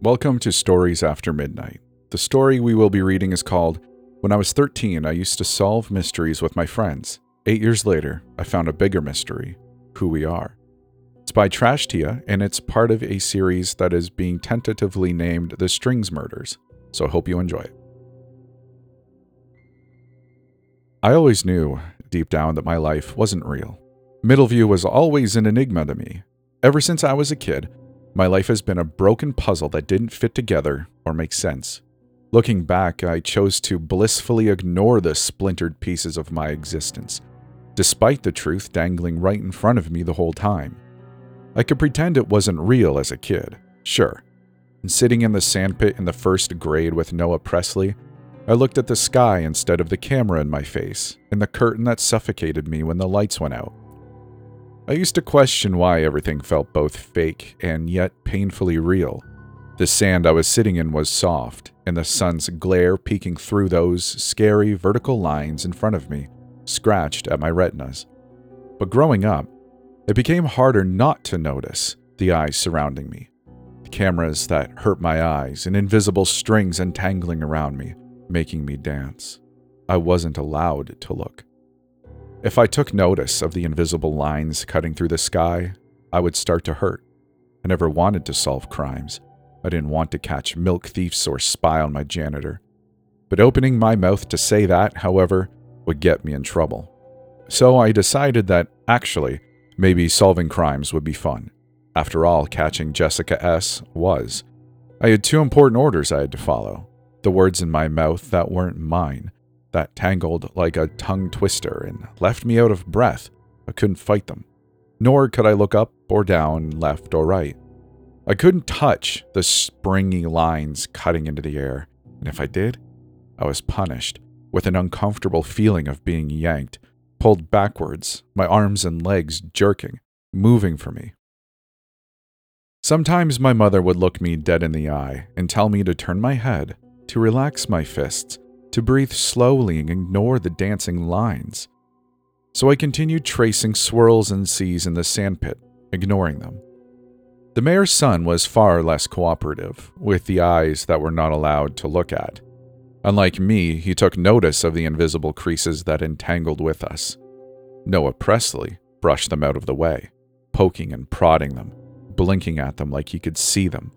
Welcome to Stories After Midnight. The story we will be reading is called When I Was 13, I Used to Solve Mysteries with My Friends. Eight years later, I found a bigger mystery Who We Are. It's by Trash Tia, and it's part of a series that is being tentatively named The Strings Murders, so I hope you enjoy it. I always knew, deep down, that my life wasn't real. Middleview was always an enigma to me. Ever since I was a kid, my life has been a broken puzzle that didn't fit together or make sense. Looking back, I chose to blissfully ignore the splintered pieces of my existence, despite the truth dangling right in front of me the whole time. I could pretend it wasn't real as a kid, sure. And sitting in the sandpit in the first grade with Noah Presley, I looked at the sky instead of the camera in my face, and the curtain that suffocated me when the lights went out. I used to question why everything felt both fake and yet painfully real. The sand I was sitting in was soft, and the sun's glare peeking through those scary vertical lines in front of me scratched at my retinas. But growing up, it became harder not to notice the eyes surrounding me. The cameras that hurt my eyes and invisible strings entangling around me, making me dance. I wasn't allowed to look. If I took notice of the invisible lines cutting through the sky, I would start to hurt. I never wanted to solve crimes. I didn't want to catch milk thieves or spy on my janitor. But opening my mouth to say that, however, would get me in trouble. So I decided that, actually, maybe solving crimes would be fun. After all, catching Jessica S. was. I had two important orders I had to follow the words in my mouth that weren't mine, that tangled like a tongue twister and left me out of breath. I couldn't fight them. Nor could I look up or down, left or right. I couldn't touch the springy lines cutting into the air, and if I did, I was punished with an uncomfortable feeling of being yanked, pulled backwards, my arms and legs jerking, moving for me. Sometimes my mother would look me dead in the eye and tell me to turn my head, to relax my fists, to breathe slowly and ignore the dancing lines. So I continued tracing swirls and seas in the sandpit, ignoring them. The mayor's son was far less cooperative, with the eyes that were not allowed to look at. Unlike me, he took notice of the invisible creases that entangled with us. Noah Presley brushed them out of the way, poking and prodding them, blinking at them like he could see them,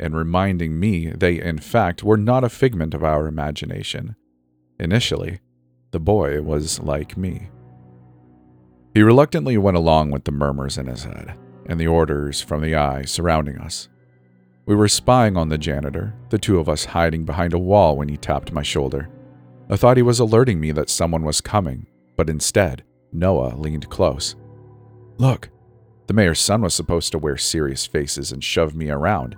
and reminding me they, in fact, were not a figment of our imagination. Initially, the boy was like me. He reluctantly went along with the murmurs in his head and the orders from the eye surrounding us. We were spying on the janitor, the two of us hiding behind a wall when he tapped my shoulder. I thought he was alerting me that someone was coming, but instead, Noah leaned close. Look, the mayor's son was supposed to wear serious faces and shove me around,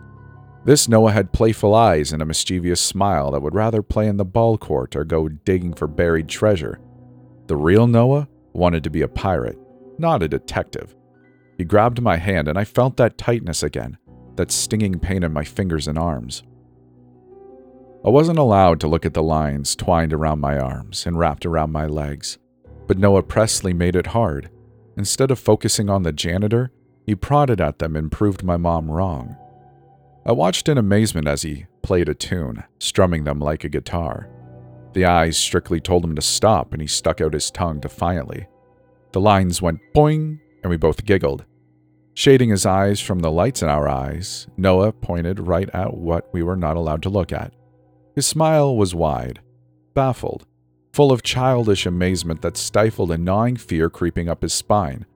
this Noah had playful eyes and a mischievous smile that would rather play in the ball court or go digging for buried treasure. The real Noah wanted to be a pirate, not a detective. He grabbed my hand and I felt that tightness again, that stinging pain in my fingers and arms. I wasn't allowed to look at the lines twined around my arms and wrapped around my legs, but Noah Presley made it hard. Instead of focusing on the janitor, he prodded at them and proved my mom wrong. I watched in amazement as he played a tune, strumming them like a guitar. The eyes strictly told him to stop, and he stuck out his tongue defiantly. The lines went boing, and we both giggled. Shading his eyes from the lights in our eyes, Noah pointed right at what we were not allowed to look at. His smile was wide, baffled, full of childish amazement that stifled a gnawing fear creeping up his spine.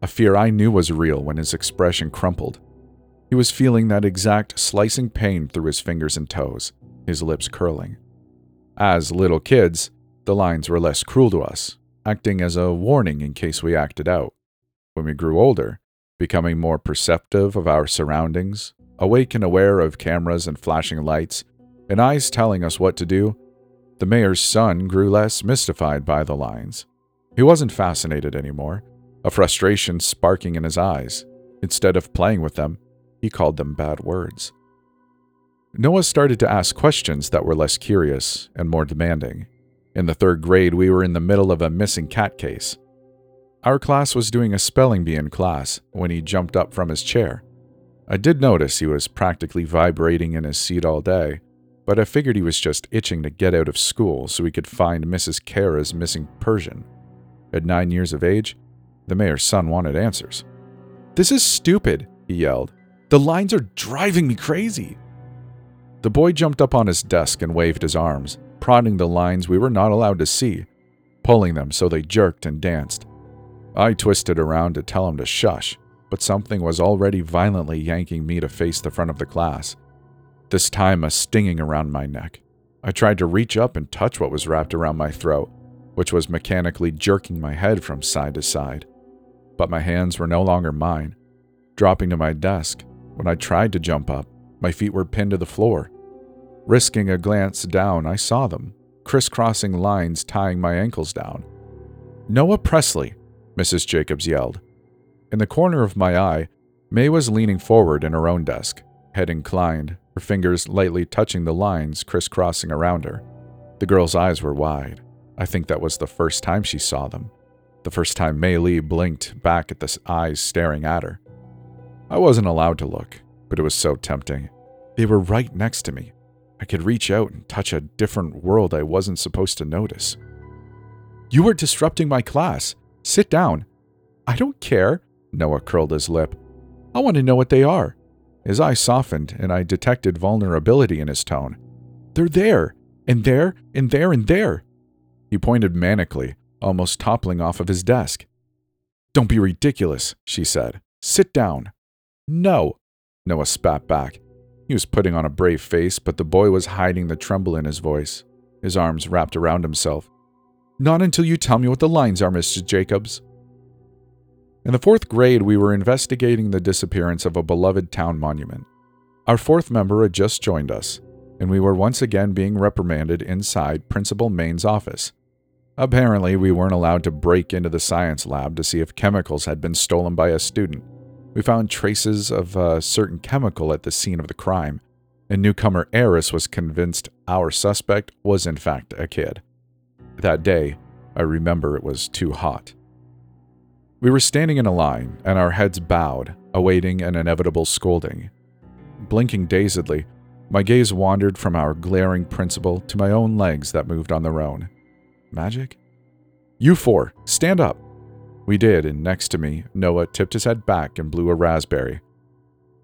A fear I knew was real when his expression crumpled. He was feeling that exact slicing pain through his fingers and toes, his lips curling. As little kids, the lines were less cruel to us, acting as a warning in case we acted out. When we grew older, becoming more perceptive of our surroundings, awake and aware of cameras and flashing lights, and eyes telling us what to do, the mayor's son grew less mystified by the lines. He wasn't fascinated anymore, a frustration sparking in his eyes. Instead of playing with them, he called them bad words. Noah started to ask questions that were less curious and more demanding. In the third grade, we were in the middle of a missing cat case. Our class was doing a spelling bee in class when he jumped up from his chair. I did notice he was practically vibrating in his seat all day, but I figured he was just itching to get out of school so he could find Mrs. Kara's missing Persian. At nine years of age, the mayor's son wanted answers. This is stupid, he yelled. The lines are driving me crazy. The boy jumped up on his desk and waved his arms, prodding the lines we were not allowed to see, pulling them so they jerked and danced. I twisted around to tell him to shush, but something was already violently yanking me to face the front of the class, this time a stinging around my neck. I tried to reach up and touch what was wrapped around my throat, which was mechanically jerking my head from side to side. But my hands were no longer mine. Dropping to my desk, when I tried to jump up, my feet were pinned to the floor. Risking a glance down, I saw them, crisscrossing lines tying my ankles down. Noah Presley, Mrs. Jacobs yelled. In the corner of my eye, May was leaning forward in her own desk, head inclined, her fingers lightly touching the lines crisscrossing around her. The girl's eyes were wide. I think that was the first time she saw them. The first time Mei Lee blinked back at the eyes staring at her. I wasn't allowed to look, but it was so tempting. They were right next to me. I could reach out and touch a different world I wasn't supposed to notice. You are disrupting my class. Sit down. I don't care. Noah curled his lip. I want to know what they are. His eyes softened, and I detected vulnerability in his tone. They're there, and there, and there, and there. He pointed manically, almost toppling off of his desk. Don't be ridiculous, she said. Sit down. No, Noah spat back. He was putting on a brave face, but the boy was hiding the tremble in his voice, his arms wrapped around himself. Not until you tell me what the lines are, Mr. Jacobs. In the fourth grade, we were investigating the disappearance of a beloved town monument. Our fourth member had just joined us, and we were once again being reprimanded inside Principal Main's office. Apparently, we weren't allowed to break into the science lab to see if chemicals had been stolen by a student. We found traces of a certain chemical at the scene of the crime, and newcomer Eris was convinced our suspect was in fact a kid. That day, I remember it was too hot. We were standing in a line, and our heads bowed, awaiting an inevitable scolding. Blinking dazedly, my gaze wandered from our glaring principal to my own legs that moved on their own. Magic? You four, stand up! We did, and next to me, Noah tipped his head back and blew a raspberry.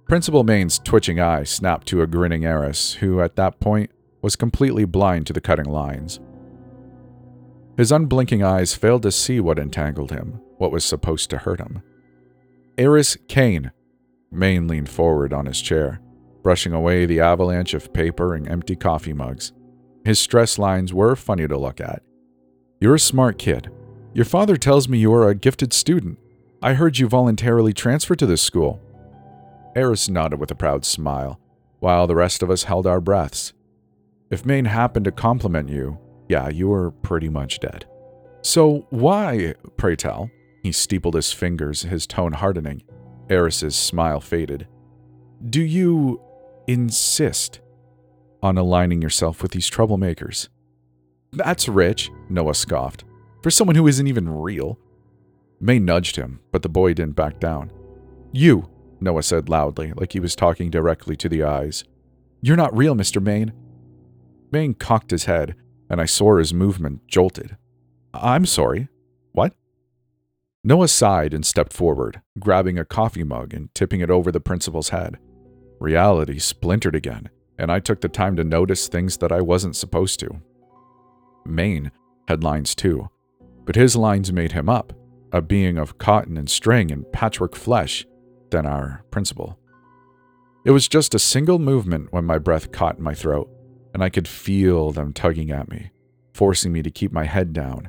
Principal Main's twitching eye snapped to a grinning Eris, who at that point was completely blind to the cutting lines. His unblinking eyes failed to see what entangled him, what was supposed to hurt him. Eris Kane. Main leaned forward on his chair, brushing away the avalanche of paper and empty coffee mugs. His stress lines were funny to look at, you're a smart kid. Your father tells me you are a gifted student. I heard you voluntarily transferred to this school. Eris nodded with a proud smile, while the rest of us held our breaths. If Maine happened to compliment you, yeah, you were pretty much dead. So why, pray tell? He steepled his fingers, his tone hardening. Eris's smile faded. Do you insist on aligning yourself with these troublemakers? That's rich, Noah scoffed. For someone who isn't even real. May nudged him, but the boy didn't back down. You, Noah said loudly, like he was talking directly to the eyes. You're not real, Mr. Maine. Maine cocked his head, and I saw his movement jolted. I'm sorry. What? Noah sighed and stepped forward, grabbing a coffee mug and tipping it over the principal's head. Reality splintered again, and I took the time to notice things that I wasn't supposed to. Maine had lines too, but his lines made him up, a being of cotton and string and patchwork flesh, than our principal. It was just a single movement when my breath caught in my throat, and I could feel them tugging at me, forcing me to keep my head down.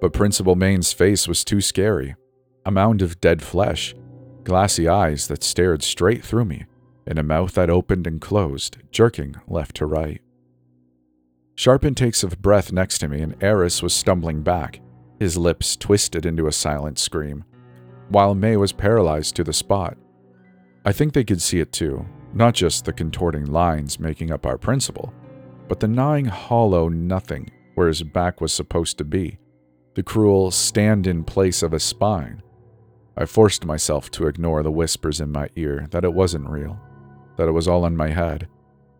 But Principal Main's face was too scary a mound of dead flesh, glassy eyes that stared straight through me, and a mouth that opened and closed, jerking left to right. Sharp intakes of breath next to me, and Eris was stumbling back, his lips twisted into a silent scream, while May was paralyzed to the spot. I think they could see it too, not just the contorting lines making up our principal, but the gnawing hollow nothing where his back was supposed to be, the cruel stand in place of a spine. I forced myself to ignore the whispers in my ear that it wasn't real, that it was all in my head,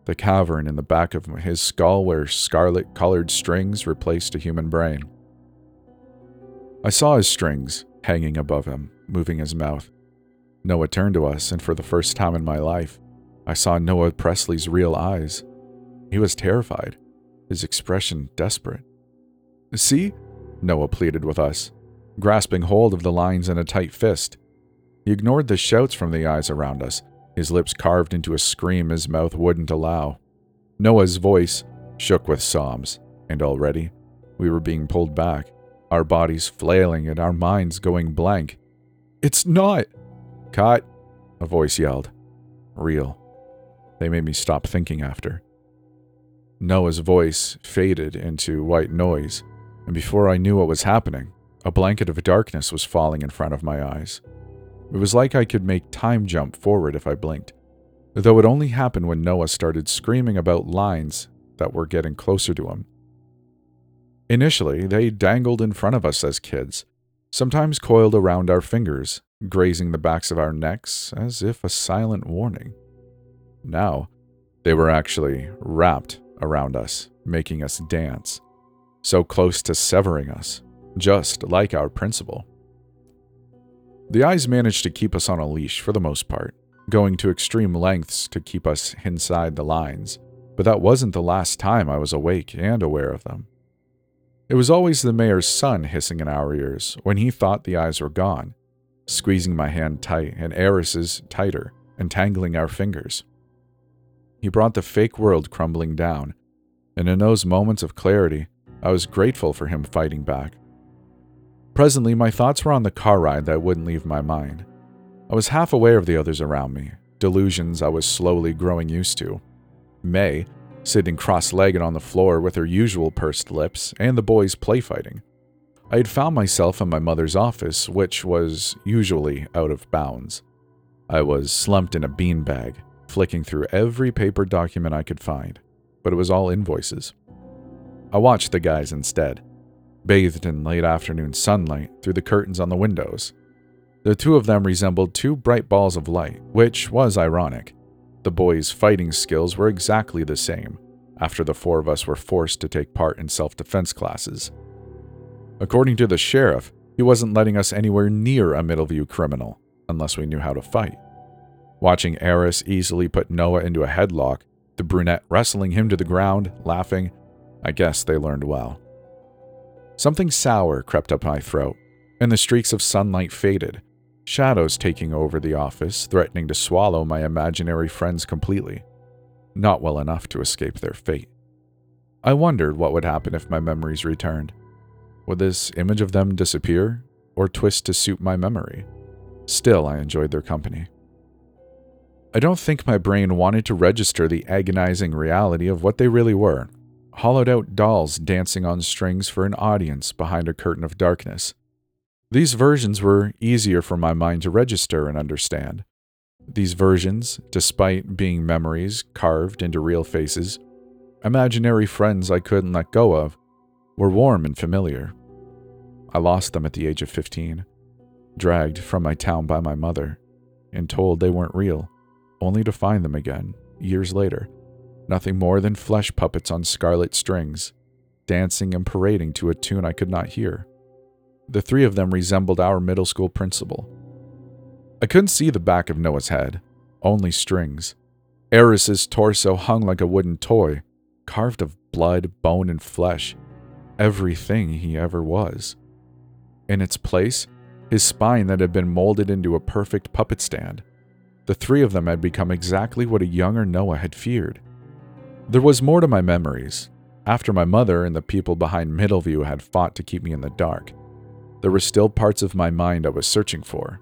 the cavern in the back of his skull where scarlet colored strings replaced a human brain. I saw his strings hanging above him, moving his mouth. Noah turned to us, and for the first time in my life, I saw Noah Presley's real eyes. He was terrified, his expression desperate. See? Noah pleaded with us, grasping hold of the lines in a tight fist. He ignored the shouts from the eyes around us, his lips carved into a scream his mouth wouldn't allow. Noah's voice shook with sobs, and already we were being pulled back, our bodies flailing and our minds going blank. It's not! Cut! A voice yelled. Real. They made me stop thinking after. Noah's voice faded into white noise, and before I knew what was happening, a blanket of darkness was falling in front of my eyes. It was like I could make time jump forward if I blinked, though it only happened when Noah started screaming about lines that were getting closer to him. Initially, they dangled in front of us as kids, sometimes coiled around our fingers, grazing the backs of our necks as if a silent warning. Now, they were actually wrapped around us, making us dance, so close to severing us, just like our principal. The eyes managed to keep us on a leash for the most part, going to extreme lengths to keep us inside the lines, but that wasn't the last time I was awake and aware of them. It was always the mayor's son hissing in our ears when he thought the eyes were gone, squeezing my hand tight and Eris's tighter, entangling our fingers. He brought the fake world crumbling down, and in those moments of clarity, I was grateful for him fighting back. Presently, my thoughts were on the car ride that wouldn't leave my mind. I was half aware of the others around me, delusions I was slowly growing used to. May, sitting cross legged on the floor with her usual pursed lips, and the boys play fighting. I had found myself in my mother's office, which was usually out of bounds. I was slumped in a beanbag, flicking through every paper document I could find, but it was all invoices. I watched the guys instead, bathed in late afternoon sunlight through the curtains on the windows. The two of them resembled two bright balls of light, which was ironic. The boys' fighting skills were exactly the same, after the four of us were forced to take part in self defense classes. According to the sheriff, he wasn't letting us anywhere near a Middleview criminal, unless we knew how to fight. Watching Eris easily put Noah into a headlock, the brunette wrestling him to the ground, laughing, I guess they learned well. Something sour crept up my throat, and the streaks of sunlight faded, shadows taking over the office, threatening to swallow my imaginary friends completely. Not well enough to escape their fate. I wondered what would happen if my memories returned. Would this image of them disappear, or twist to suit my memory? Still, I enjoyed their company. I don't think my brain wanted to register the agonizing reality of what they really were hollowed out dolls dancing on strings for an audience behind a curtain of darkness. These versions were easier for my mind to register and understand. These versions, despite being memories carved into real faces, imaginary friends I couldn't let go of, were warm and familiar. I lost them at the age of 15, dragged from my town by my mother, and told they weren't real only to find them again, years later, nothing more than flesh puppets on scarlet strings, dancing and parading to a tune I could not hear. The three of them resembled our middle school principal. I couldn't see the back of Noah's head, only strings. Eris's torso hung like a wooden toy, carved of blood, bone, and flesh, everything he ever was. In its place, his spine that had been molded into a perfect puppet stand, the three of them had become exactly what a younger Noah had feared. There was more to my memories. After my mother and the people behind Middleview had fought to keep me in the dark, there were still parts of my mind I was searching for.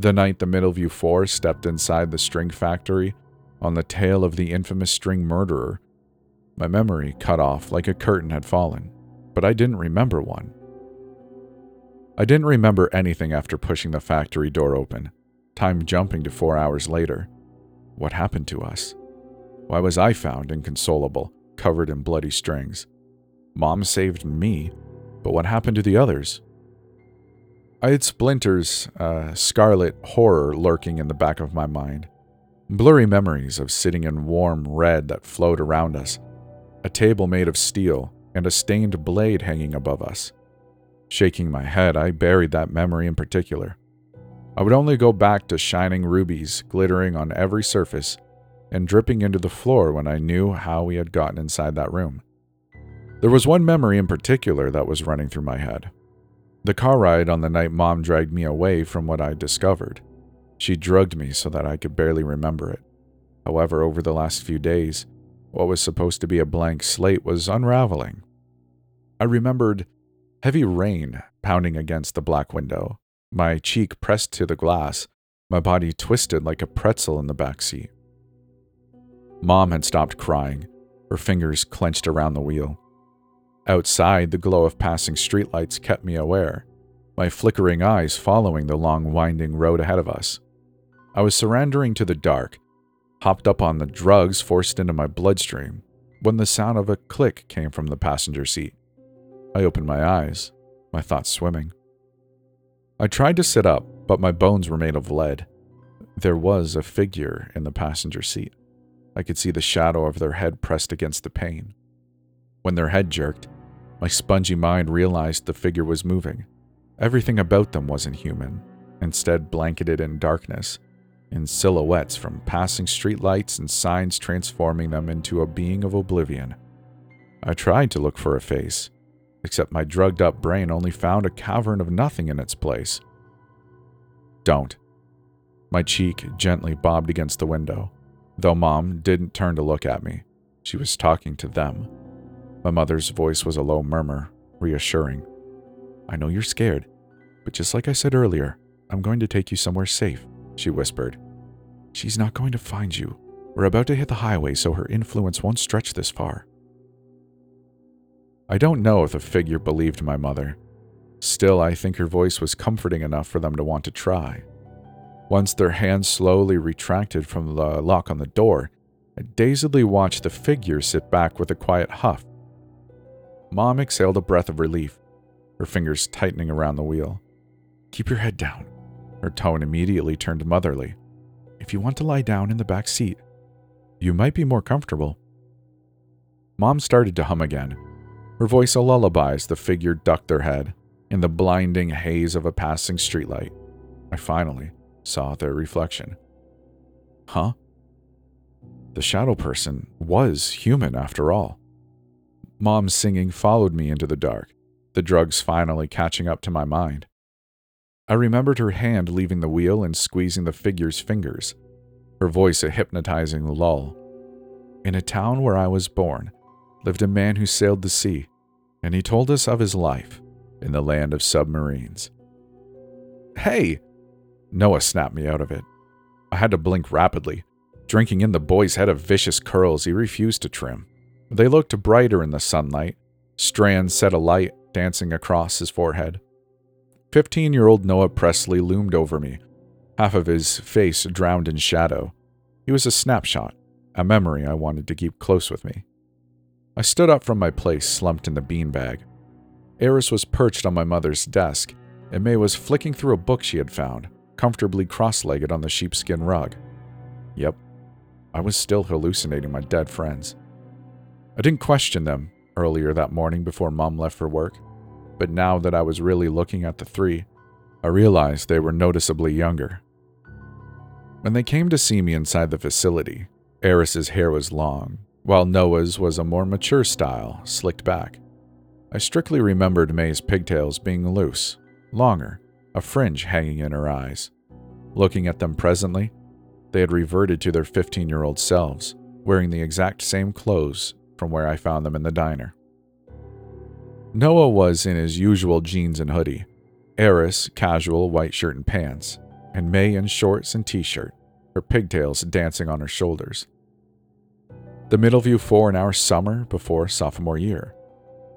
The night the Middleview Four stepped inside the string factory on the tail of the infamous string murderer, my memory cut off like a curtain had fallen, but I didn't remember one. I didn't remember anything after pushing the factory door open time jumping to four hours later. What happened to us? Why was I found inconsolable, covered in bloody strings? Mom saved me, but what happened to the others? I had splinters, uh, scarlet horror lurking in the back of my mind. Blurry memories of sitting in warm red that flowed around us, a table made of steel, and a stained blade hanging above us. Shaking my head, I buried that memory in particular. I would only go back to shining rubies glittering on every surface and dripping into the floor when I knew how we had gotten inside that room. There was one memory in particular that was running through my head. The car ride on the night mom dragged me away from what I discovered. She drugged me so that I could barely remember it. However, over the last few days, what was supposed to be a blank slate was unraveling. I remembered heavy rain pounding against the black window, my cheek pressed to the glass, my body twisted like a pretzel in the back seat. Mom had stopped crying, her fingers clenched around the wheel. Outside, the glow of passing streetlights kept me aware, my flickering eyes following the long, winding road ahead of us. I was surrendering to the dark, hopped up on the drugs forced into my bloodstream, when the sound of a click came from the passenger seat. I opened my eyes, my thoughts swimming. I tried to sit up, but my bones were made of lead. There was a figure in the passenger seat. I could see the shadow of their head pressed against the pane. When their head jerked, my spongy mind realized the figure was moving. Everything about them wasn't human, instead, blanketed in darkness, in silhouettes from passing streetlights and signs transforming them into a being of oblivion. I tried to look for a face, except my drugged up brain only found a cavern of nothing in its place. Don't. My cheek gently bobbed against the window, though Mom didn't turn to look at me. She was talking to them. My mother's voice was a low murmur, reassuring. I know you're scared, but just like I said earlier, I'm going to take you somewhere safe, she whispered. She's not going to find you. We're about to hit the highway, so her influence won't stretch this far. I don't know if the figure believed my mother. Still, I think her voice was comforting enough for them to want to try. Once their hands slowly retracted from the lock on the door, I dazedly watched the figure sit back with a quiet huff. Mom exhaled a breath of relief, her fingers tightening around the wheel. Keep your head down. Her tone immediately turned motherly. If you want to lie down in the back seat, you might be more comfortable. Mom started to hum again, her voice a lullaby as the figure ducked their head in the blinding haze of a passing streetlight. I finally saw their reflection. Huh? The shadow person was human after all. Mom's singing followed me into the dark, the drugs finally catching up to my mind. I remembered her hand leaving the wheel and squeezing the figure's fingers, her voice a hypnotizing lull. In a town where I was born lived a man who sailed the sea, and he told us of his life in the land of submarines. Hey! Noah snapped me out of it. I had to blink rapidly, drinking in the boy's head of vicious curls he refused to trim. They looked brighter in the sunlight, strands set alight dancing across his forehead. Fifteen year old Noah Presley loomed over me, half of his face drowned in shadow. He was a snapshot, a memory I wanted to keep close with me. I stood up from my place, slumped in the beanbag. Eris was perched on my mother's desk, and May was flicking through a book she had found, comfortably cross legged on the sheepskin rug. Yep, I was still hallucinating my dead friends. I didn't question them earlier that morning before Mom left for work, but now that I was really looking at the three, I realized they were noticeably younger. When they came to see me inside the facility, Eris's hair was long, while Noah's was a more mature style, slicked back. I strictly remembered May's pigtails being loose, longer, a fringe hanging in her eyes. Looking at them presently, they had reverted to their 15 year old selves, wearing the exact same clothes from where I found them in the diner. Noah was in his usual jeans and hoodie, Eris casual white shirt and pants, and May in shorts and t shirt, her pigtails dancing on her shoulders the Middleview Four in our summer before sophomore year,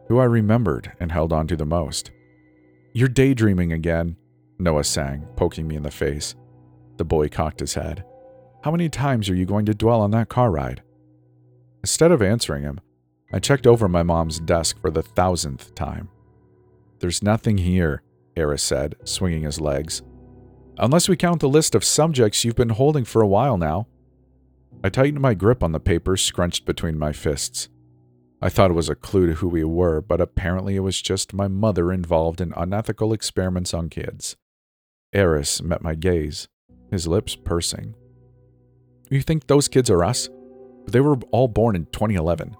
who I remembered and held on to the most. You're daydreaming again, Noah sang, poking me in the face. The boy cocked his head. How many times are you going to dwell on that car ride? Instead of answering him, I checked over my mom's desk for the thousandth time. There's nothing here, Eris said, swinging his legs. Unless we count the list of subjects you've been holding for a while now. I tightened my grip on the paper scrunched between my fists. I thought it was a clue to who we were, but apparently it was just my mother involved in unethical experiments on kids. Eris met my gaze, his lips pursing. You think those kids are us? They were all born in 2011.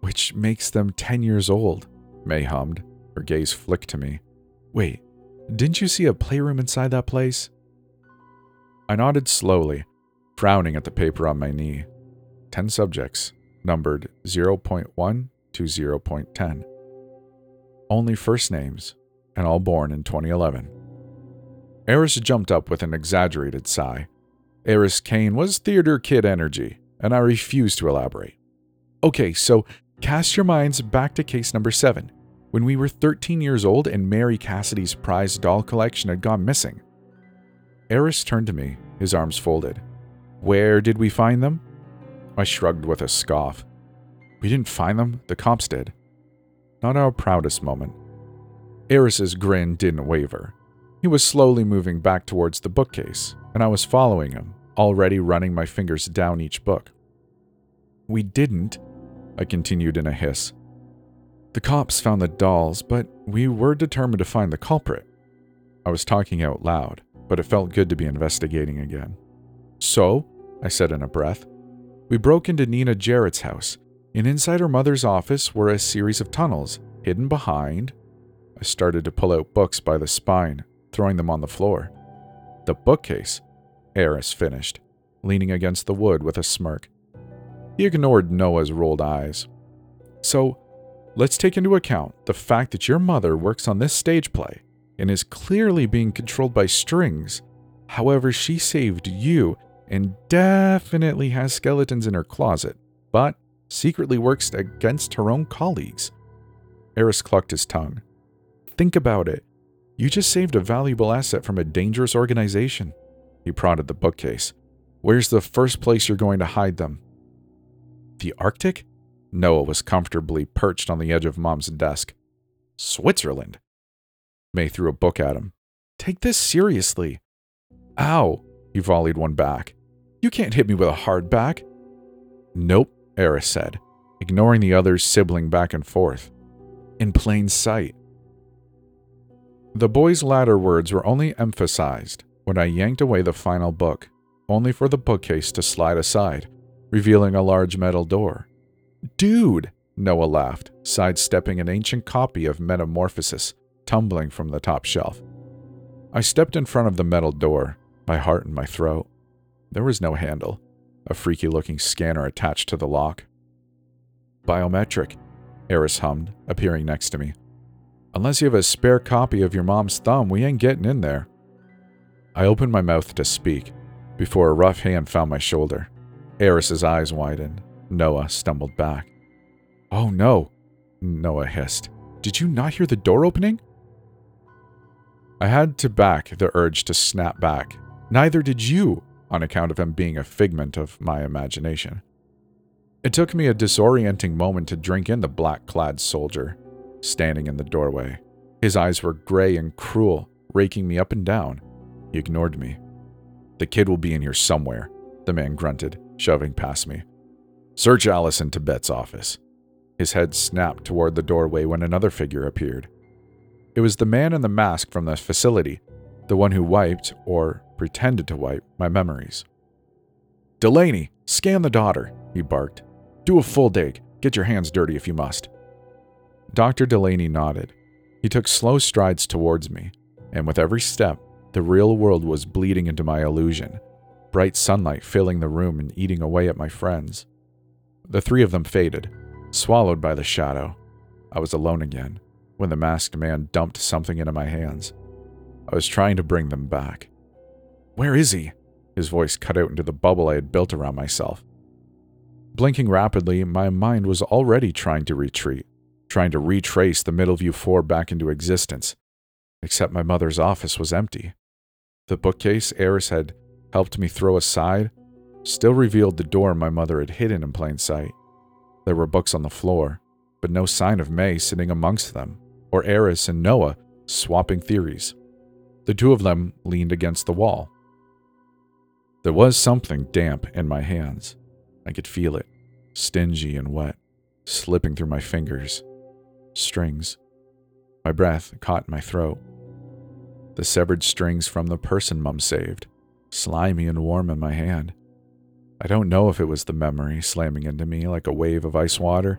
Which makes them 10 years old, May hummed. Her gaze flicked to me. Wait, didn't you see a playroom inside that place? I nodded slowly, frowning at the paper on my knee. Ten subjects, numbered 0.1 to 0.10. Only first names, and all born in 2011. Eris jumped up with an exaggerated sigh. Eris Kane was theater kid energy, and I refuse to elaborate. Okay, so cast your minds back to case number 7 when we were 13 years old and Mary Cassidy's prized doll collection had gone missing. Eris turned to me, his arms folded. Where did we find them? I shrugged with a scoff. We didn't find them, the cops did. Not our proudest moment. Eris's grin didn't waver. He was slowly moving back towards the bookcase, and I was following him, already running my fingers down each book. We didn't, I continued in a hiss. The cops found the dolls, but we were determined to find the culprit. I was talking out loud, but it felt good to be investigating again. So, I said in a breath, we broke into Nina Jarrett's house, and inside her mother's office were a series of tunnels, hidden behind. I started to pull out books by the spine, throwing them on the floor. The bookcase, Eris finished, leaning against the wood with a smirk. He ignored Noah's rolled eyes. So, Let's take into account the fact that your mother works on this stage play and is clearly being controlled by strings. However, she saved you and definitely has skeletons in her closet, but secretly works against her own colleagues. Eris clucked his tongue. Think about it. You just saved a valuable asset from a dangerous organization. He prodded the bookcase. Where's the first place you're going to hide them? The Arctic? Noah was comfortably perched on the edge of Mom's desk. Switzerland? May threw a book at him. Take this seriously. Ow, he volleyed one back. You can't hit me with a hardback. Nope, Eris said, ignoring the other's sibling back and forth. In plain sight. The boy's latter words were only emphasized when I yanked away the final book, only for the bookcase to slide aside, revealing a large metal door. Dude! Noah laughed, sidestepping an ancient copy of Metamorphosis, tumbling from the top shelf. I stepped in front of the metal door, my heart in my throat. There was no handle, a freaky looking scanner attached to the lock. Biometric, Eris hummed, appearing next to me. Unless you have a spare copy of your mom's thumb, we ain't getting in there. I opened my mouth to speak before a rough hand found my shoulder. Eris's eyes widened, Noah stumbled back. Oh no, Noah hissed. Did you not hear the door opening? I had to back the urge to snap back. Neither did you, on account of him being a figment of my imagination. It took me a disorienting moment to drink in the black clad soldier, standing in the doorway. His eyes were gray and cruel, raking me up and down. He ignored me. The kid will be in here somewhere, the man grunted, shoving past me. Search Allison Tibet's office. His head snapped toward the doorway when another figure appeared. It was the man in the mask from the facility, the one who wiped, or pretended to wipe, my memories. Delaney, scan the daughter, he barked. Do a full dig. Get your hands dirty if you must. Dr. Delaney nodded. He took slow strides towards me, and with every step, the real world was bleeding into my illusion, bright sunlight filling the room and eating away at my friends. The three of them faded, swallowed by the shadow. I was alone again when the masked man dumped something into my hands. I was trying to bring them back. Where is he? His voice cut out into the bubble I had built around myself. Blinking rapidly, my mind was already trying to retreat, trying to retrace the Middleview Four back into existence. Except my mother's office was empty. The bookcase Eris had helped me throw aside still revealed the door my mother had hidden in plain sight. There were books on the floor, but no sign of May sitting amongst them, or Eris and Noah swapping theories. The two of them leaned against the wall. There was something damp in my hands. I could feel it, stingy and wet, slipping through my fingers. Strings. My breath caught in my throat. The severed strings from the person Mum saved, slimy and warm in my hand. I don't know if it was the memory slamming into me like a wave of ice water,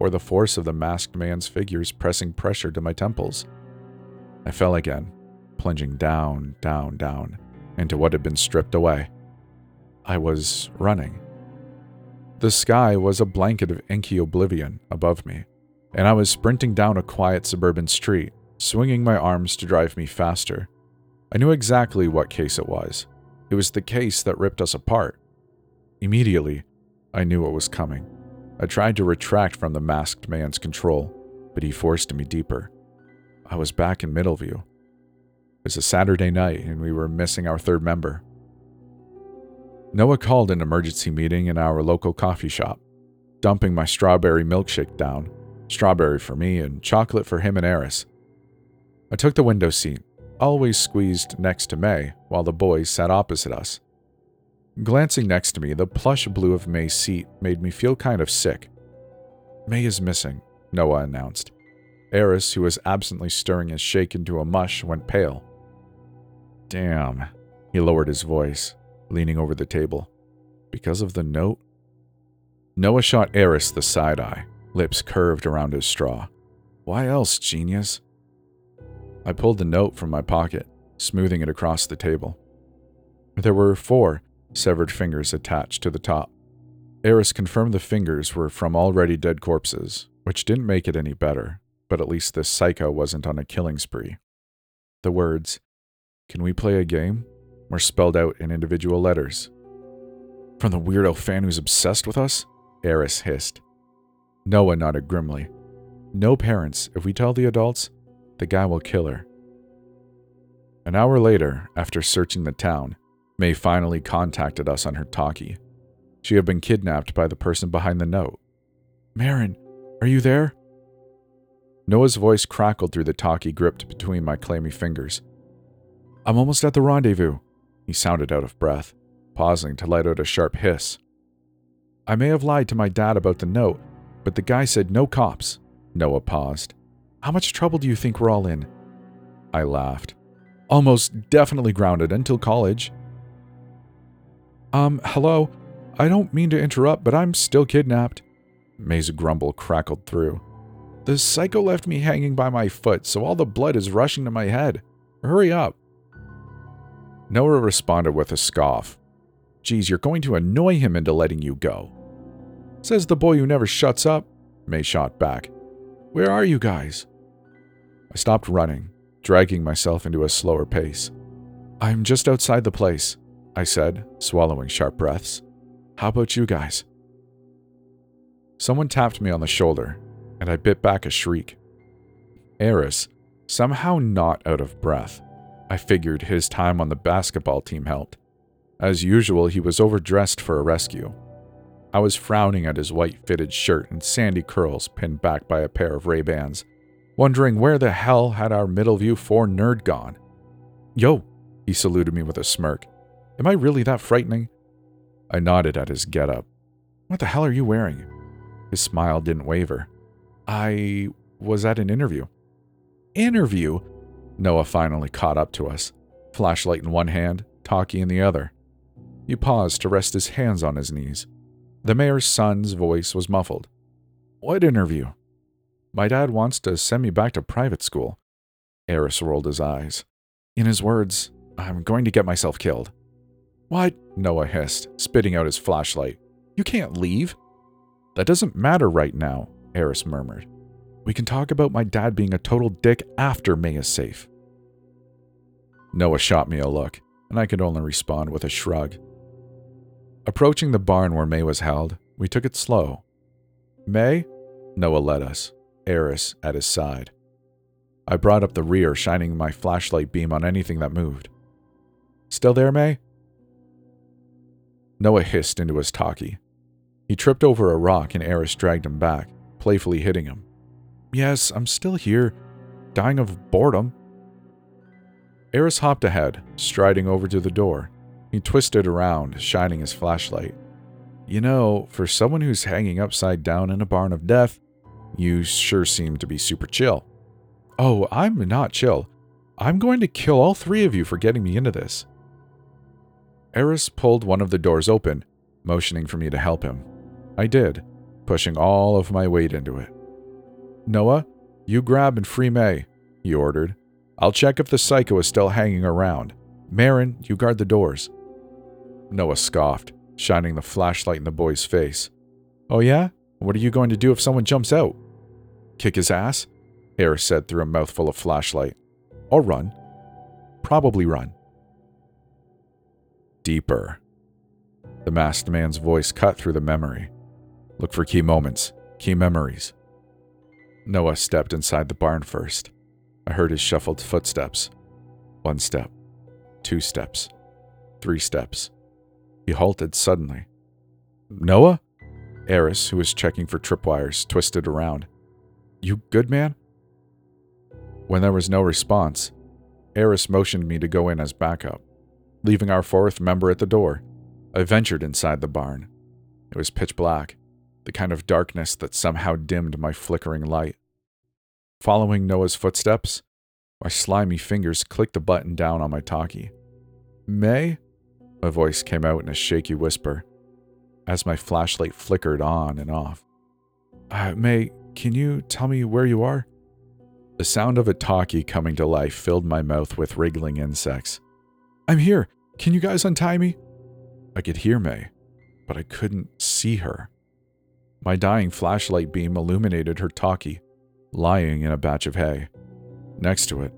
or the force of the masked man's figures pressing pressure to my temples. I fell again, plunging down, down, down into what had been stripped away. I was running. The sky was a blanket of inky oblivion above me, and I was sprinting down a quiet suburban street, swinging my arms to drive me faster. I knew exactly what case it was. It was the case that ripped us apart. Immediately, I knew what was coming. I tried to retract from the masked man's control, but he forced me deeper. I was back in Middleview. It was a Saturday night, and we were missing our third member. Noah called an emergency meeting in our local coffee shop, dumping my strawberry milkshake down strawberry for me and chocolate for him and Eris. I took the window seat, always squeezed next to May, while the boys sat opposite us. Glancing next to me, the plush blue of May's seat made me feel kind of sick. May is missing, Noah announced. Eris, who was absently stirring his shake into a mush, went pale. Damn, he lowered his voice, leaning over the table. Because of the note? Noah shot Eris the side eye, lips curved around his straw. Why else, genius? I pulled the note from my pocket, smoothing it across the table. There were four severed fingers attached to the top. Eris confirmed the fingers were from already dead corpses, which didn't make it any better, but at least this psycho wasn't on a killing spree. The words, Can we play a game? were spelled out in individual letters. From the weirdo fan who's obsessed with us? Eris hissed. Noah nodded grimly. No parents. If we tell the adults, the guy will kill her. An hour later, after searching the town, May finally contacted us on her talkie. She had been kidnapped by the person behind the note. Marin, are you there? Noah's voice crackled through the talkie gripped between my clammy fingers. I'm almost at the rendezvous. He sounded out of breath, pausing to let out a sharp hiss. I may have lied to my dad about the note, but the guy said no cops. Noah paused. How much trouble do you think we're all in? I laughed. Almost definitely grounded until college. Um, hello? I don't mean to interrupt, but I'm still kidnapped. May's grumble crackled through. The psycho left me hanging by my foot, so all the blood is rushing to my head. Hurry up. Noah responded with a scoff. Geez, you're going to annoy him into letting you go. Says the boy who never shuts up, May shot back. Where are you guys? I stopped running, dragging myself into a slower pace. I'm just outside the place. I said, swallowing sharp breaths. How about you guys? Someone tapped me on the shoulder, and I bit back a shriek. Eris, somehow not out of breath. I figured his time on the basketball team helped. As usual, he was overdressed for a rescue. I was frowning at his white fitted shirt and sandy curls pinned back by a pair of Ray-Bans, wondering where the hell had our Middleview 4 nerd gone. Yo, he saluted me with a smirk. Am I really that frightening? I nodded at his getup. What the hell are you wearing? His smile didn't waver. I was at an interview. Interview? Noah finally caught up to us, flashlight in one hand, talkie in the other. He paused to rest his hands on his knees. The mayor's son's voice was muffled. What interview? My dad wants to send me back to private school. Eris rolled his eyes. In his words, I'm going to get myself killed. What? Noah hissed, spitting out his flashlight. You can't leave. That doesn't matter right now, Eris murmured. We can talk about my dad being a total dick after May is safe. Noah shot me a look, and I could only respond with a shrug. Approaching the barn where May was held, we took it slow. May? Noah led us, Eris at his side. I brought up the rear, shining my flashlight beam on anything that moved. Still there, May? Noah hissed into his talkie. He tripped over a rock and Eris dragged him back, playfully hitting him. Yes, I'm still here. dying of boredom. Eris hopped ahead, striding over to the door. He twisted around, shining his flashlight. You know, for someone who's hanging upside down in a barn of death, you sure seem to be super chill. Oh, I'm not chill. I'm going to kill all three of you for getting me into this. Eris pulled one of the doors open, motioning for me to help him. I did, pushing all of my weight into it. Noah, you grab and free May, he ordered. I'll check if the psycho is still hanging around. Marin, you guard the doors. Noah scoffed, shining the flashlight in the boy's face. Oh, yeah? What are you going to do if someone jumps out? Kick his ass? Eris said through a mouthful of flashlight. Or run. Probably run. Deeper. The masked man's voice cut through the memory. Look for key moments, key memories. Noah stepped inside the barn first. I heard his shuffled footsteps. One step, two steps, three steps. He halted suddenly. Noah? Eris, who was checking for tripwires, twisted around. You good, man? When there was no response, Eris motioned me to go in as backup. Leaving our fourth member at the door, I ventured inside the barn. It was pitch black, the kind of darkness that somehow dimmed my flickering light. Following Noah's footsteps, my slimy fingers clicked the button down on my talkie. May? My voice came out in a shaky whisper as my flashlight flickered on and off. Uh, May, can you tell me where you are? The sound of a talkie coming to life filled my mouth with wriggling insects. I'm here. Can you guys untie me? I could hear May, but I couldn't see her. My dying flashlight beam illuminated her talkie, lying in a batch of hay. Next to it,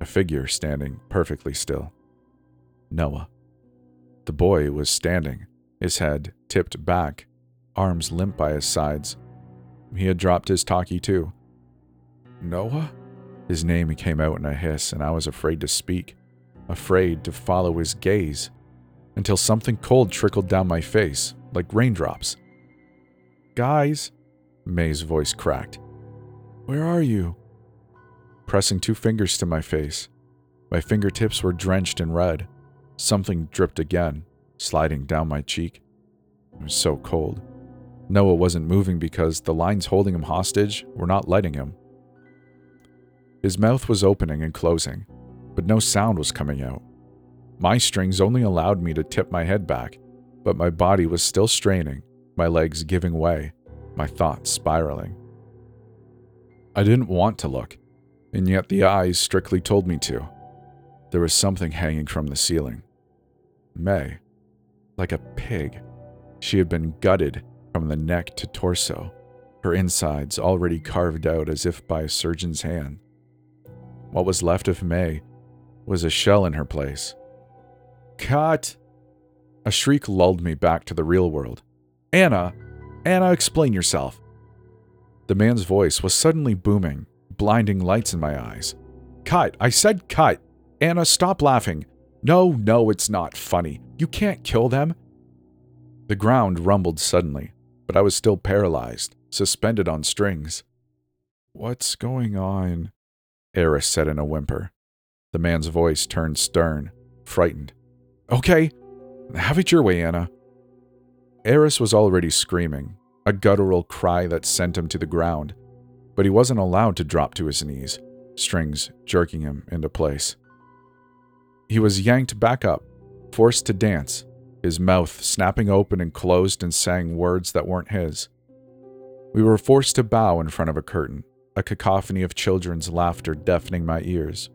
a figure standing perfectly still. Noah. The boy was standing, his head tipped back, arms limp by his sides. He had dropped his talkie too. Noah? His name came out in a hiss, and I was afraid to speak, afraid to follow his gaze, until something cold trickled down my face, like raindrops. Guys, May's voice cracked. Where are you? Pressing two fingers to my face, my fingertips were drenched in red. Something dripped again, sliding down my cheek. It was so cold. Noah wasn't moving because the lines holding him hostage were not letting him. His mouth was opening and closing, but no sound was coming out. My strings only allowed me to tip my head back, but my body was still straining, my legs giving way, my thoughts spiraling. I didn't want to look, and yet the eyes strictly told me to. There was something hanging from the ceiling. May, like a pig, she had been gutted from the neck to torso, her insides already carved out as if by a surgeon's hand. What was left of May was a shell in her place. Cut! A shriek lulled me back to the real world. Anna! Anna, explain yourself. The man's voice was suddenly booming, blinding lights in my eyes. Cut! I said cut! Anna, stop laughing. No, no, it's not funny. You can't kill them. The ground rumbled suddenly, but I was still paralyzed, suspended on strings. What's going on? Eris said in a whimper. The man's voice turned stern, frightened. Okay, have it your way, Anna. Eris was already screaming, a guttural cry that sent him to the ground, but he wasn't allowed to drop to his knees, strings jerking him into place. He was yanked back up, forced to dance, his mouth snapping open and closed and saying words that weren't his. We were forced to bow in front of a curtain, a cacophony of children's laughter deafening my ears.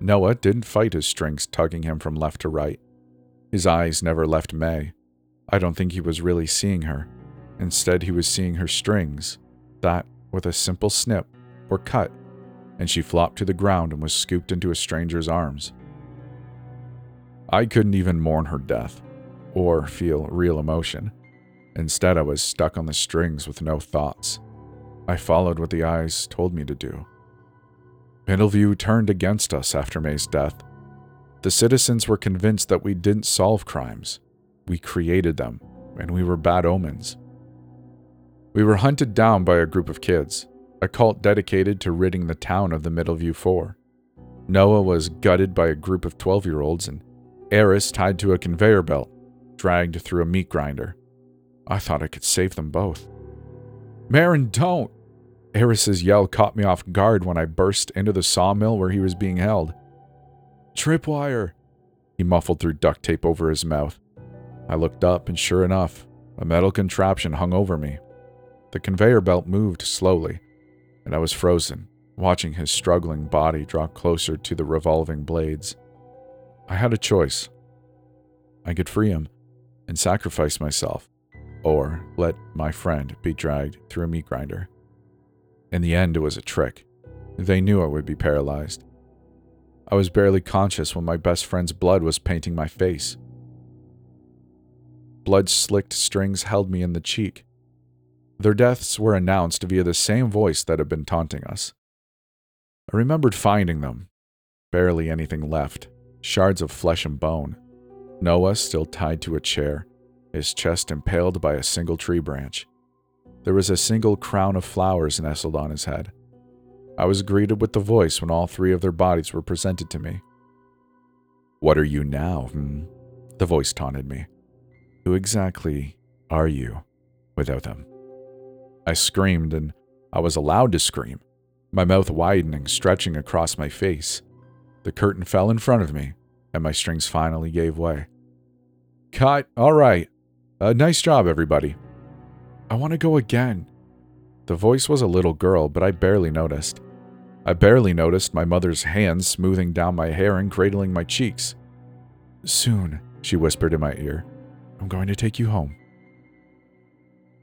Noah didn't fight his strings tugging him from left to right. His eyes never left May. I don't think he was really seeing her. Instead, he was seeing her strings, that, with a simple snip, were cut, and she flopped to the ground and was scooped into a stranger's arms. I couldn't even mourn her death, or feel real emotion. Instead, I was stuck on the strings with no thoughts. I followed what the eyes told me to do. Middleview turned against us after May's death. The citizens were convinced that we didn't solve crimes, we created them, and we were bad omens. We were hunted down by a group of kids, a cult dedicated to ridding the town of the Middleview Four. Noah was gutted by a group of 12 year olds, and Eris tied to a conveyor belt, dragged through a meat grinder. I thought I could save them both. Marin, don't! Eris's yell caught me off guard when I burst into the sawmill where he was being held. Tripwire! He muffled through duct tape over his mouth. I looked up, and sure enough, a metal contraption hung over me. The conveyor belt moved slowly, and I was frozen, watching his struggling body draw closer to the revolving blades. I had a choice. I could free him and sacrifice myself, or let my friend be dragged through a meat grinder. In the end, it was a trick. They knew I would be paralyzed. I was barely conscious when my best friend's blood was painting my face. Blood slicked strings held me in the cheek. Their deaths were announced via the same voice that had been taunting us. I remembered finding them. Barely anything left shards of flesh and bone. Noah still tied to a chair, his chest impaled by a single tree branch. There was a single crown of flowers nestled on his head. I was greeted with the voice when all three of their bodies were presented to me. What are you now? Hmm? The voice taunted me. Who exactly are you without them? I screamed, and I was allowed to scream, my mouth widening, stretching across my face. The curtain fell in front of me, and my strings finally gave way. Cut. All right. Uh, nice job, everybody. I want to go again. The voice was a little girl, but I barely noticed. I barely noticed my mother's hands smoothing down my hair and cradling my cheeks. Soon, she whispered in my ear, I'm going to take you home.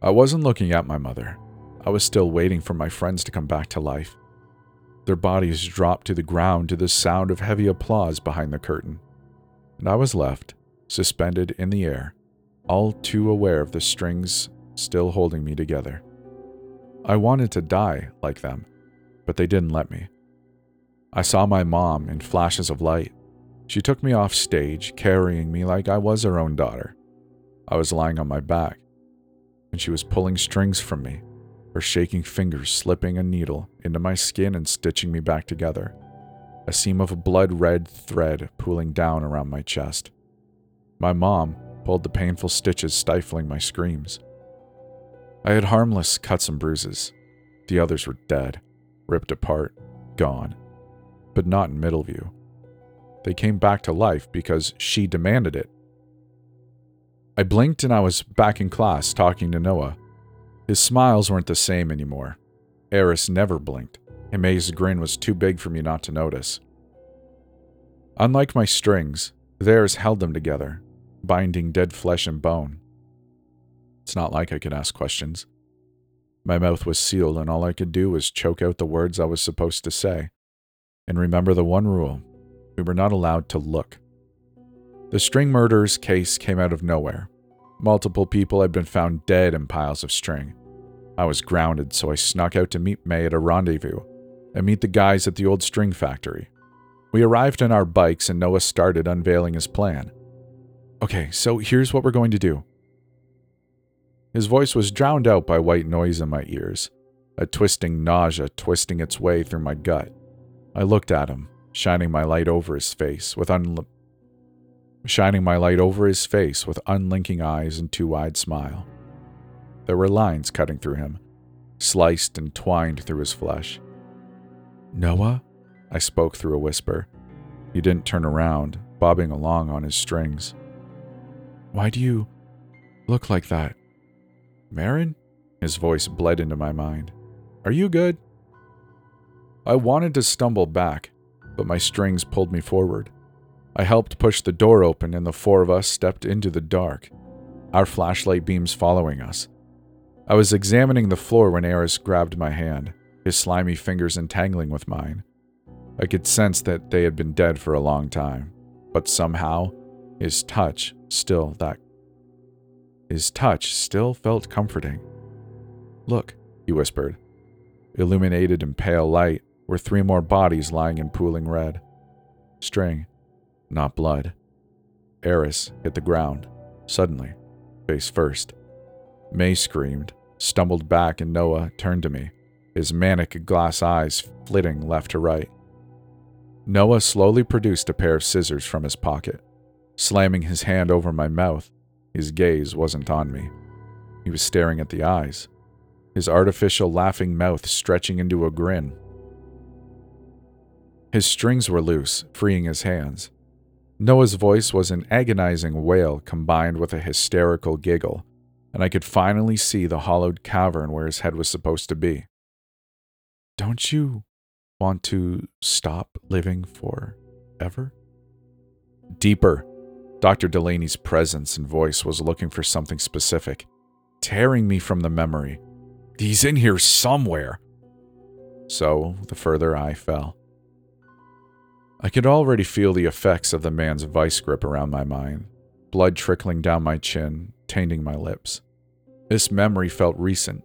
I wasn't looking at my mother. I was still waiting for my friends to come back to life. Their bodies dropped to the ground to the sound of heavy applause behind the curtain, and I was left, suspended in the air, all too aware of the strings still holding me together. I wanted to die like them, but they didn't let me. I saw my mom in flashes of light. She took me off stage, carrying me like I was her own daughter. I was lying on my back, and she was pulling strings from me, her shaking fingers slipping a needle into my skin and stitching me back together, a seam of blood red thread pooling down around my chest. My mom pulled the painful stitches, stifling my screams. I had harmless cuts and bruises. The others were dead, ripped apart, gone, but not in Middleview. They came back to life because she demanded it. I blinked and I was back in class talking to Noah. His smiles weren't the same anymore. Eris never blinked, May's grin was too big for me not to notice. Unlike my strings, theirs held them together, binding dead flesh and bone. It's not like I could ask questions. My mouth was sealed, and all I could do was choke out the words I was supposed to say. And remember the one rule we were not allowed to look. The string murders case came out of nowhere. Multiple people had been found dead in piles of string. I was grounded, so I snuck out to meet May at a rendezvous and meet the guys at the old string factory. We arrived on our bikes, and Noah started unveiling his plan. Okay, so here's what we're going to do. His voice was drowned out by white noise in my ears, a twisting nausea twisting its way through my gut. I looked at him, shining my light over his face with un- shining my light over his face with unlinking eyes and too-wide smile. There were lines cutting through him, sliced and twined through his flesh. Noah? I spoke through a whisper. He didn't turn around, bobbing along on his strings. Why do you look like that? Marin? His voice bled into my mind. Are you good? I wanted to stumble back, but my strings pulled me forward. I helped push the door open, and the four of us stepped into the dark, our flashlight beams following us. I was examining the floor when Eris grabbed my hand, his slimy fingers entangling with mine. I could sense that they had been dead for a long time, but somehow, his touch still that his touch still felt comforting. Look, he whispered. Illuminated in pale light were three more bodies lying in pooling red. String, not blood. Eris hit the ground, suddenly, face first. May screamed, stumbled back, and Noah turned to me. his manic glass eyes flitting left to right. Noah slowly produced a pair of scissors from his pocket. Slamming his hand over my mouth, his gaze wasn't on me. He was staring at the eyes, his artificial laughing mouth stretching into a grin. His strings were loose, freeing his hands. Noah's voice was an agonizing wail combined with a hysterical giggle, and I could finally see the hollowed cavern where his head was supposed to be. Don't you want to stop living forever? Deeper. Dr. Delaney's presence and voice was looking for something specific, tearing me from the memory. He's in here somewhere. So, the further I fell. I could already feel the effects of the man's vice grip around my mind, blood trickling down my chin, tainting my lips. This memory felt recent.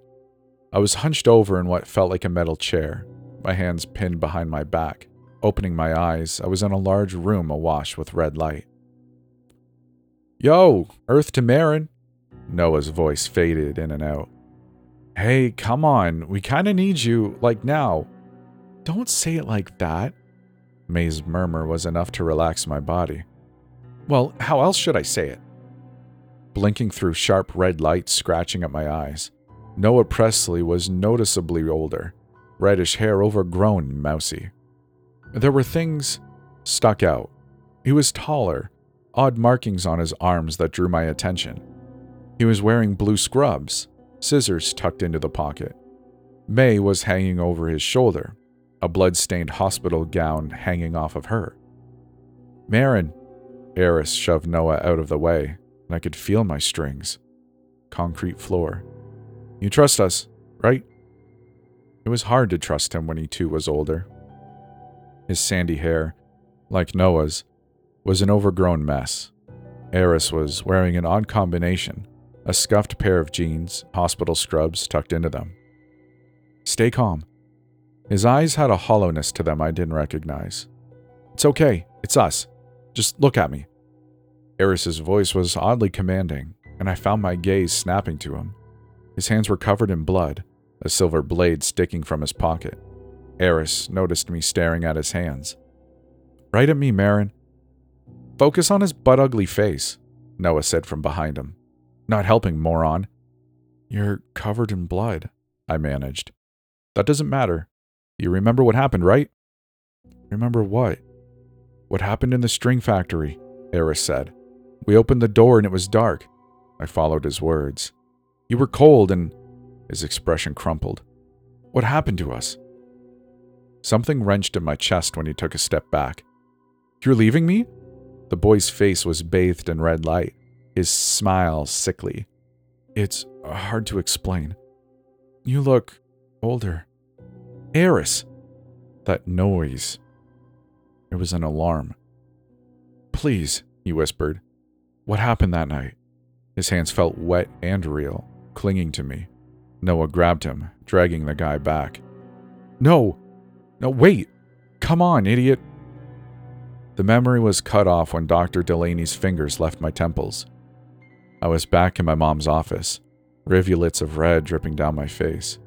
I was hunched over in what felt like a metal chair, my hands pinned behind my back. Opening my eyes, I was in a large room awash with red light. Yo, Earth to Marin. Noah's voice faded in and out. Hey, come on, we kinda need you, like now. Don't say it like that. May's murmur was enough to relax my body. Well, how else should I say it? Blinking through sharp red light scratching at my eyes, Noah Presley was noticeably older, reddish hair overgrown and mousy. There were things stuck out. He was taller, odd markings on his arms that drew my attention. He was wearing blue scrubs, scissors tucked into the pocket. May was hanging over his shoulder, a blood-stained hospital gown hanging off of her. Marin, Eris shoved Noah out of the way, and I could feel my strings. Concrete floor. You trust us, right? It was hard to trust him when he too was older. His sandy hair, like Noah's, was an overgrown mess. Eris was wearing an odd combination a scuffed pair of jeans, hospital scrubs tucked into them. Stay calm. His eyes had a hollowness to them I didn't recognize. It's okay, it's us. Just look at me. Eris's voice was oddly commanding, and I found my gaze snapping to him. His hands were covered in blood, a silver blade sticking from his pocket. Eris noticed me staring at his hands. Right at me, Marin. Focus on his butt ugly face, Noah said from behind him. Not helping, moron. You're covered in blood, I managed. That doesn't matter. You remember what happened, right? Remember what? What happened in the string factory, Eris said. We opened the door and it was dark. I followed his words. You were cold and his expression crumpled. What happened to us? Something wrenched in my chest when he took a step back. You're leaving me? The boy's face was bathed in red light, his smile sickly. It's hard to explain. You look older. Eris! That noise. It was an alarm. Please, he whispered. What happened that night? His hands felt wet and real, clinging to me. Noah grabbed him, dragging the guy back. No! No, wait! Come on, idiot! The memory was cut off when Dr. Delaney's fingers left my temples. I was back in my mom's office, rivulets of red dripping down my face.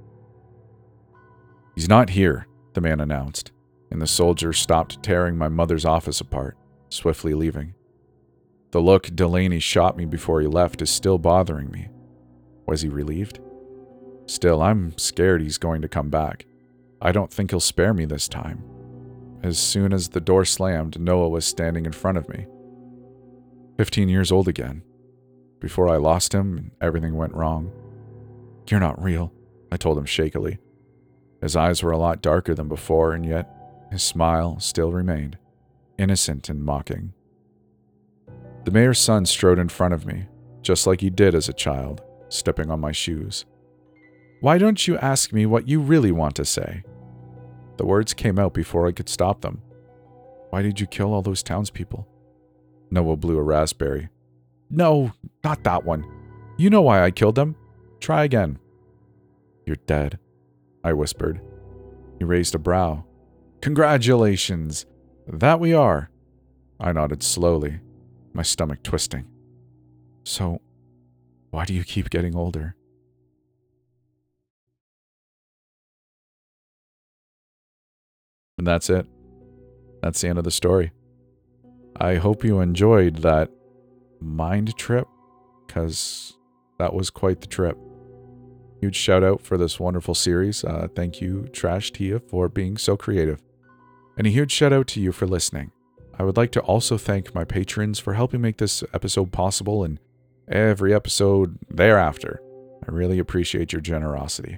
He's not here, the man announced, and the soldier stopped tearing my mother's office apart, swiftly leaving. The look Delaney shot me before he left is still bothering me. Was he relieved? Still, I'm scared he's going to come back. I don't think he'll spare me this time. As soon as the door slammed, Noah was standing in front of me. Fifteen years old again. Before I lost him, everything went wrong. You're not real, I told him shakily. His eyes were a lot darker than before, and yet his smile still remained, innocent and mocking. The mayor's son strode in front of me, just like he did as a child, stepping on my shoes. Why don't you ask me what you really want to say? The words came out before I could stop them. Why did you kill all those townspeople? Noah blew a raspberry. No, not that one. You know why I killed them. Try again. You're dead, I whispered. He raised a brow. Congratulations! That we are. I nodded slowly, my stomach twisting. So, why do you keep getting older? And that's it. That's the end of the story. I hope you enjoyed that mind trip because that was quite the trip. Huge shout out for this wonderful series. Uh, thank you, Trash Tia, for being so creative. And a huge shout out to you for listening. I would like to also thank my patrons for helping make this episode possible and every episode thereafter. I really appreciate your generosity.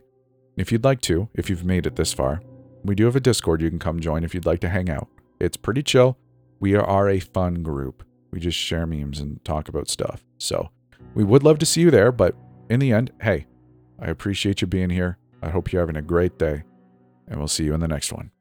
If you'd like to, if you've made it this far, we do have a Discord you can come join if you'd like to hang out. It's pretty chill. We are a fun group. We just share memes and talk about stuff. So we would love to see you there, but in the end, hey, I appreciate you being here. I hope you're having a great day, and we'll see you in the next one.